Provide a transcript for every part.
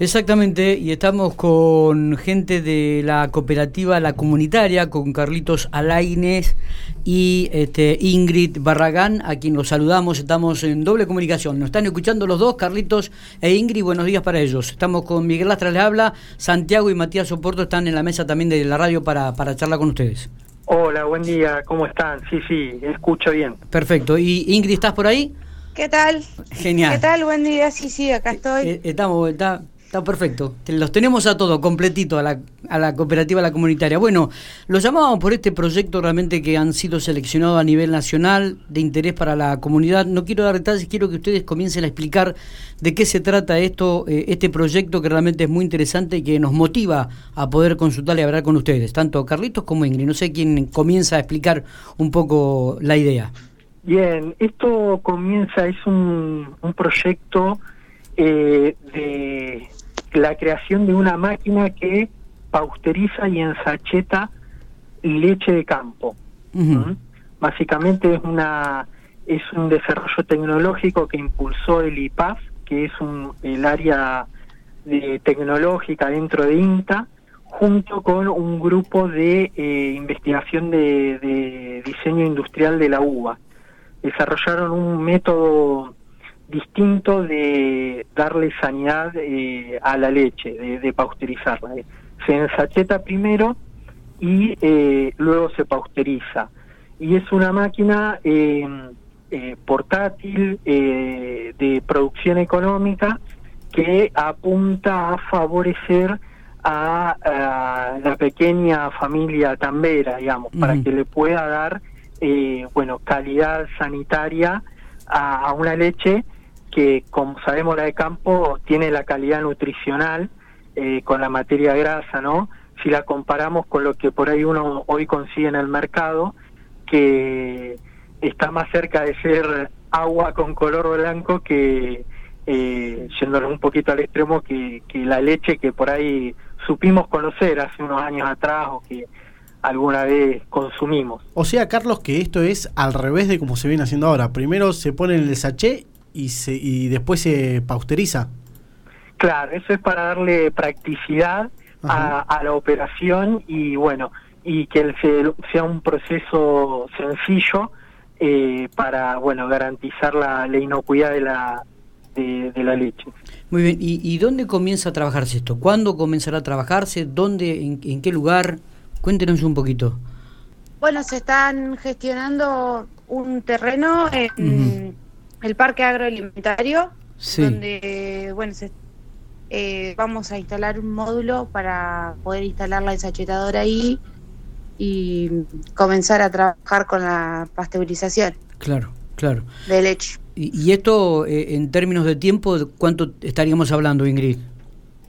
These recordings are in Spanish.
Exactamente, y estamos con gente de la cooperativa La Comunitaria, con Carlitos Alaines y este, Ingrid Barragán, a quien los saludamos, estamos en doble comunicación. Nos están escuchando los dos, Carlitos e Ingrid, buenos días para ellos. Estamos con Miguel Lastra, le habla, Santiago y Matías Soporto están en la mesa también de la radio para, para charlar con ustedes. Hola, buen día, ¿cómo están? Sí, sí, escucho bien. Perfecto, ¿y Ingrid estás por ahí? ¿Qué tal? Genial. ¿Qué tal? Buen día, sí, sí, acá estoy. Eh, estamos, está, Está perfecto. Los tenemos a todos, completito, a la, a la cooperativa, la comunitaria. Bueno, los llamábamos por este proyecto realmente que han sido seleccionados a nivel nacional, de interés para la comunidad. No quiero dar detalles, quiero que ustedes comiencen a explicar de qué se trata esto, eh, este proyecto que realmente es muy interesante y que nos motiva a poder consultar y hablar con ustedes, tanto Carlitos como Ingrid. No sé quién comienza a explicar un poco la idea. Bien, esto comienza, es un, un proyecto eh, de la creación de una máquina que pausteriza y ensacheta leche de campo. ¿Mm? Básicamente es una es un desarrollo tecnológico que impulsó el IPAF, que es un, el área de tecnológica dentro de INTA, junto con un grupo de eh, investigación de, de diseño industrial de la uva. Desarrollaron un método distinto de darle sanidad eh, a la leche, de, de pausterizarla. Se ensacheta primero y eh, luego se pausteriza. Y es una máquina em, eh, portátil de producción económica que apunta a favorecer a, la pequeña familia tambera, digamos, para que le pueda dar, bueno, calidad sanitaria a, a una leche que como sabemos la de campo tiene la calidad nutricional eh, con la materia grasa, ¿no? Si la comparamos con lo que por ahí uno hoy consigue en el mercado, que está más cerca de ser agua con color blanco que, eh, yéndolo un poquito al extremo, que, que la leche que por ahí supimos conocer hace unos años atrás o que alguna vez consumimos. O sea, Carlos, que esto es al revés de como se viene haciendo ahora. Primero se pone en el sachet y, se, y después se pausteriza. Claro, eso es para darle practicidad a, la operación y bueno, y que sea un proceso sencillo eh, para bueno garantizar la, inocuidad de la, de, la leche. Muy bien, ¿Y, ¿Y, dónde comienza a trabajarse esto? ¿Cuándo comenzará a trabajarse? ¿Dónde? ¿En, qué lugar? Cuéntenos un poquito. Bueno, se están gestionando un terreno en, el parque agroalimentario, donde bueno eh, vamos a instalar un módulo para poder instalar la ensachetadora ahí y comenzar a trabajar con la pasteurización. Claro, claro. De leche. ¿Y, esto, eh, en términos de tiempo, cuánto estaríamos hablando, Ingrid?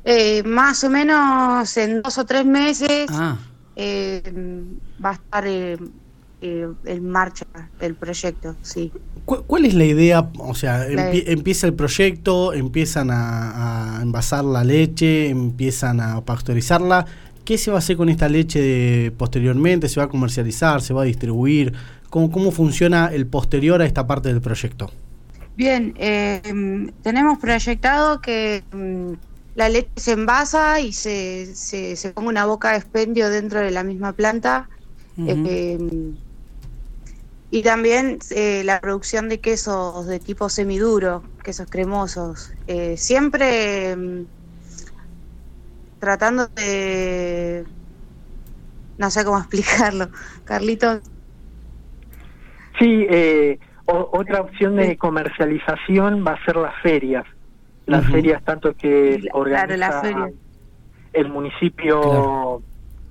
Eh, más o menos en dos o tres meses ah. va a estar en marcha el proyecto, sí. ¿Cuál es la idea? O sea, empieza el proyecto, empiezan a, envasar la leche, empiezan a pasteurizarla. ¿Qué se va a hacer con esta leche posteriormente? ¿Se va a comercializar? ¿Se va a distribuir? ¿Cómo, cómo funciona el posterior a esta parte del proyecto? Bien, eh, tenemos proyectado que mm, la leche se envasa y se, se, ponga una boca de expendio dentro de la misma planta. Y también eh, la producción de quesos de tipo semiduro, quesos cremosos. Eh, siempre mm, tratando de... No sé cómo explicarlo. Carlitos. Sí, eh, otra opción de comercialización va a ser las ferias. Las ferias tanto que organiza el municipio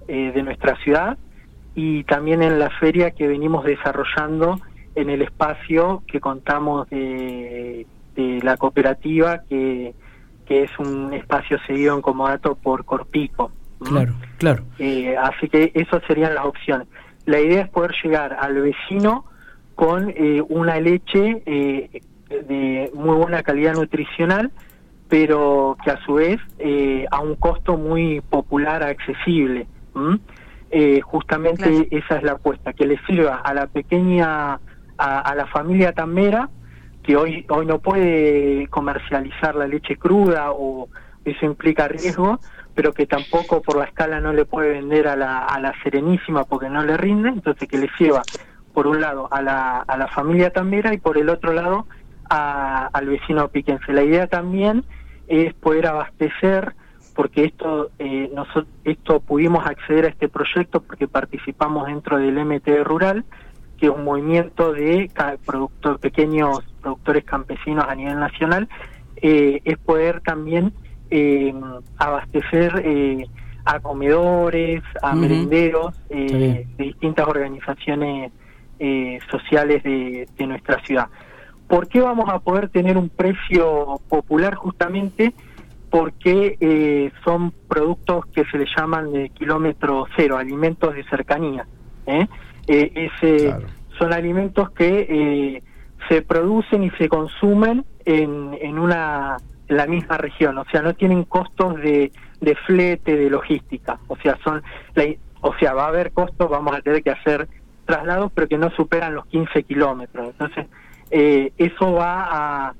de nuestra ciudad y también en la feria que venimos desarrollando en el espacio que contamos de, la cooperativa, que, que, es un espacio seguido en comodato por Corpico. Claro, claro. Eh, así que esas serían las opciones. La idea es poder llegar al vecino con eh, una leche eh, de muy buena calidad nutricional, pero que a su vez a un costo muy popular, accesible eh, justamente esa es la apuesta, que le sirva a la pequeña, a, la familia tambera, que hoy, hoy no puede comercializar la leche cruda o eso implica riesgo, pero que tampoco por la escala no le puede vender a la, a la Serenísima porque no le rinde, entonces que le lleva por un lado a la, a la familia Tambera y por el otro lado a, al vecino Piquense. La idea también es poder abastecer, porque esto, eh, nosotros, esto pudimos acceder a este proyecto porque participamos dentro del MT Rural, que es un movimiento de productores, pequeños productores campesinos a nivel nacional, eh, es poder también eh, abastecer eh, a comedores, a merenderos de distintas organizaciones sociales de, nuestra ciudad. ¿Por qué vamos a poder tener un precio popular justamente? Porque son productos que se le llaman de kilómetro cero, alimentos de cercanía. ese, Son alimentos que se producen y se consumen en, en una la misma región, o sea, no tienen costos de, de flete, de logística, o sea, son o sea, va a haber costos, vamos a tener que hacer traslados, pero que no superan los 15 kilómetros. Entonces, eh, eso va a,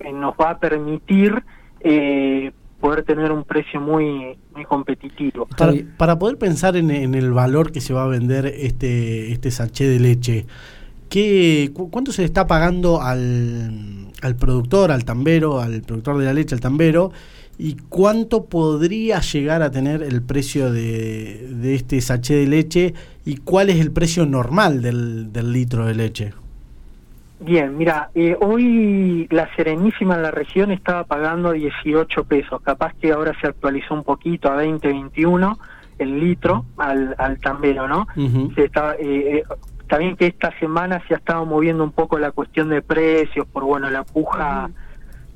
eh, nos va a permitir eh, poder tener un precio muy, muy competitivo. Para, para poder pensar en, en, el valor que se va a vender este, este sachet de leche, ¿Qué, ¿Cuánto se le está pagando al, al productor, al tambero, al productor de la leche, al tambero? ¿Y cuánto podría llegar a tener el precio de, de este sachet de leche? ¿Y cuál es el precio normal del, del litro de leche? Bien, mira, eh, hoy la Serenísima en la región estaba pagando 18 pesos, capaz que ahora se actualizó un poquito a 20, 21 el litro al, al tambero, ¿no? se estaba, eh, eh también que esta semana se ha estado moviendo un poco la cuestión de precios por bueno la puja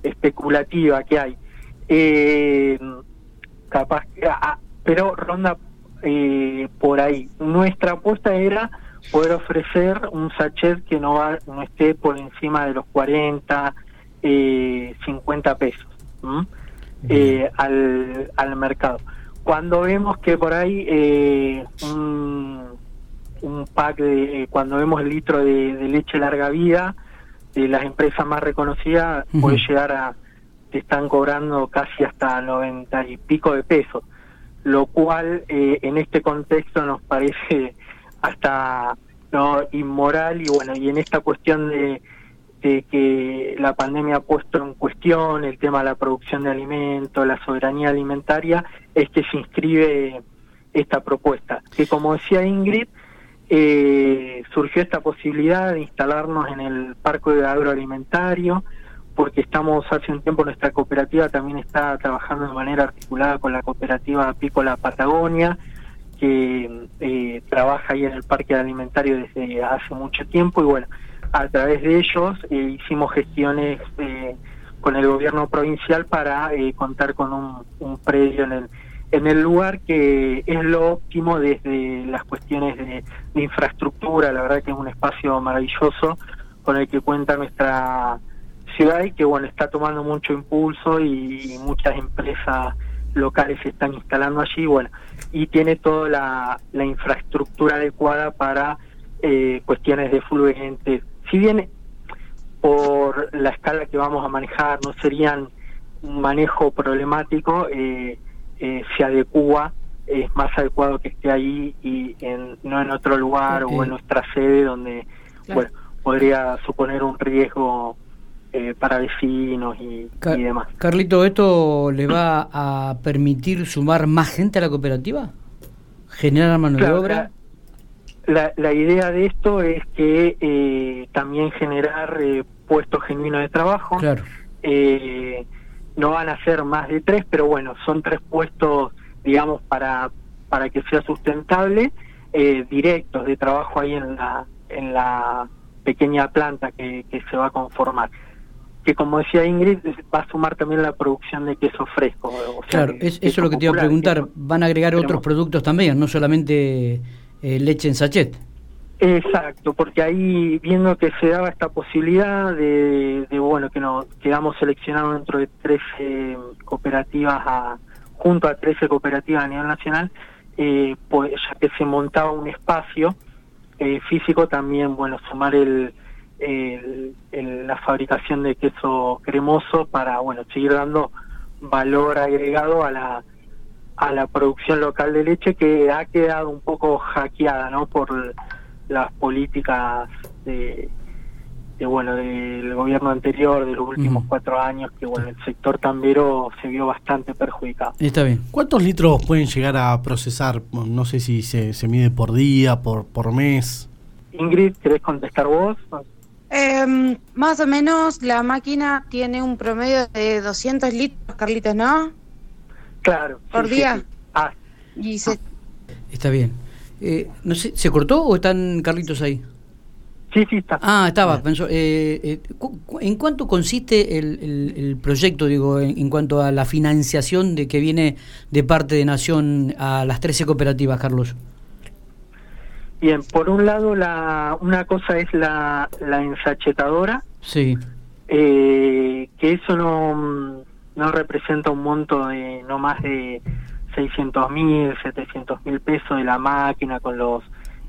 especulativa que hay. Eh, capaz, ah, ah, pero ronda eh, por ahí. Nuestra apuesta era poder ofrecer un sachet que no va no esté por encima de los 40, eh, 50 pesos eh, al, al mercado. Cuando vemos que por ahí eh, un un pack de eh, cuando vemos el litro de, leche larga vida de las empresas más reconocidas puede llegar a te están cobrando casi hasta 90 y pico de pesos lo cual eh, en este contexto nos parece hasta no inmoral y bueno y en esta cuestión de, que la pandemia ha puesto en cuestión el tema de la producción de alimentos la soberanía alimentaria es que se inscribe esta propuesta. Que como decía Ingrid eh, surgió esta posibilidad de instalarnos en el parque agroalimentario, porque estamos hace un tiempo nuestra cooperativa también está trabajando de manera articulada con la cooperativa Apícola Patagonia, que eh, trabaja ahí en el parque alimentario desde hace mucho tiempo y bueno, a través de ellos eh, hicimos gestiones eh, con el gobierno provincial para eh, contar con un, un predio en el en el lugar que es lo óptimo desde las cuestiones de, infraestructura, la verdad que es un espacio maravilloso con el que cuenta nuestra ciudad y que bueno está tomando mucho impulso y, muchas empresas locales se están instalando allí bueno y tiene toda la, la infraestructura adecuada para eh, cuestiones de fluentes si bien por la escala que vamos a manejar no serían un manejo problemático eh, eh, se adecua, es más adecuado que esté ahí y en, no en otro lugar o en nuestra sede donde bueno podría suponer un riesgo eh, para vecinos y, demás. Carlito, ¿esto le va a permitir sumar más gente a la cooperativa? ¿Generar mano de obra? La, la, idea de esto es que eh, también generar eh, puestos genuinos de trabajo. Claro. Eh, no van a ser más de tres, pero bueno, son tres puestos, digamos, para, para que sea sustentable, eh, directos de trabajo ahí en la, en la pequeña planta que, que se va a conformar que como decía Ingrid, va a sumar también la producción de queso fresco. claro, eso es lo que te iba a preguntar. ¿Van a agregar otros productos también, no solamente eh, leche en sachet? Exacto, porque ahí viendo que se daba esta posibilidad de, bueno, que nos quedamos seleccionados dentro de 13 cooperativas, a, junto a 13 cooperativas a nivel nacional, eh, pues ya que se montaba un espacio eh, físico, también, bueno, sumar el, el, la fabricación de queso cremoso para, bueno, seguir dando valor agregado a la a la producción local de leche que ha quedado un poco hackeada no por las políticas de, bueno del gobierno anterior de los últimos cuatro años que bueno el sector tambero se vio bastante perjudicado. Está bien. Cuántos litros pueden llegar a procesar no sé si se, se mide por día por por mes. Ingrid querés contestar vos eh, más o menos la máquina tiene un promedio de 200 litros, Carlitos, ¿no? Claro. Por día. Ah. Y se... Está bien. Eh, no sé, ¿Se cortó o están Carlitos ahí? Sí, sí, está. Ah, estaba. Pensó, eh, eh ¿En cuánto consiste el, el, proyecto, digo, en, en, cuanto a la financiación de que viene de parte de Nación a las 13 cooperativas, Carlos? Bien, por un lado, la, una cosa es la, la ensachetadora. Sí. Eh, que eso no, no representa un monto de no más de 600 mil, 700 mil pesos de la máquina con los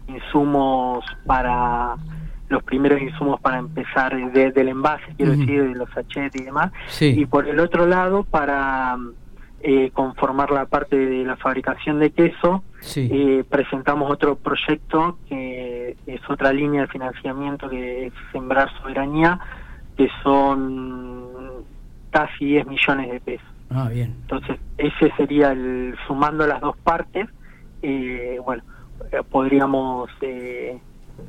insumos para los primeros insumos para empezar del envase, quiero decir, de los sachets y demás. Sí. Y por el otro lado, para eh, conformar la parte de la fabricación de queso, eh, presentamos otro proyecto que es otra línea de financiamiento que es Sembrar Soberanía, que son casi 10 millones de pesos. Ah, bien. Entonces, ese sería el, sumando las dos partes, eh, bueno, eh, podríamos eh,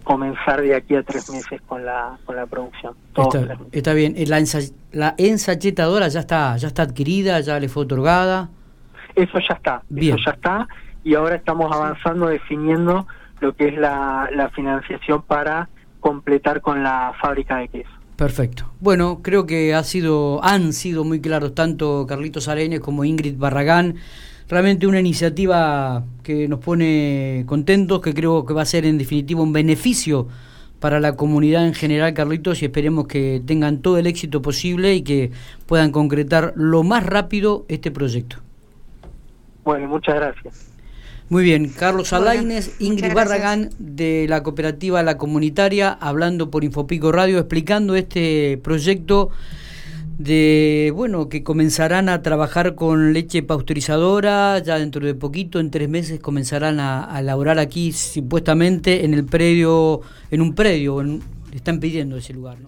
comenzar de aquí a tres meses con la, con la producción. Está, bien. Eh, ¿La, ¿La ensachetadora ya está, ya está adquirida, ya le fue otorgada? Eso ya está, bien. eso ya está. Y ahora estamos avanzando, definiendo lo que es la, la financiación para completar con la fábrica de queso. Perfecto. Bueno, creo que ha sido, han sido muy claros tanto Carlitos Arenes como Ingrid Barragán realmente una iniciativa que nos pone contentos, que creo que va a ser en definitiva un beneficio para la comunidad en general, Carlitos, y esperemos que tengan todo el éxito posible y que puedan concretar lo más rápido este proyecto. Bueno, muchas gracias. Muy bien, Carlos Alaines, Ingrid Barragán de la cooperativa La Comunitaria, hablando por Infopico Radio, explicando este proyecto de bueno que comenzarán a trabajar con leche pasteurizadora. Ya dentro de poquito en tres meses comenzarán a, a elaborar aquí supuestamente en el predio en un predio están pidiendo ese lugar ¿no?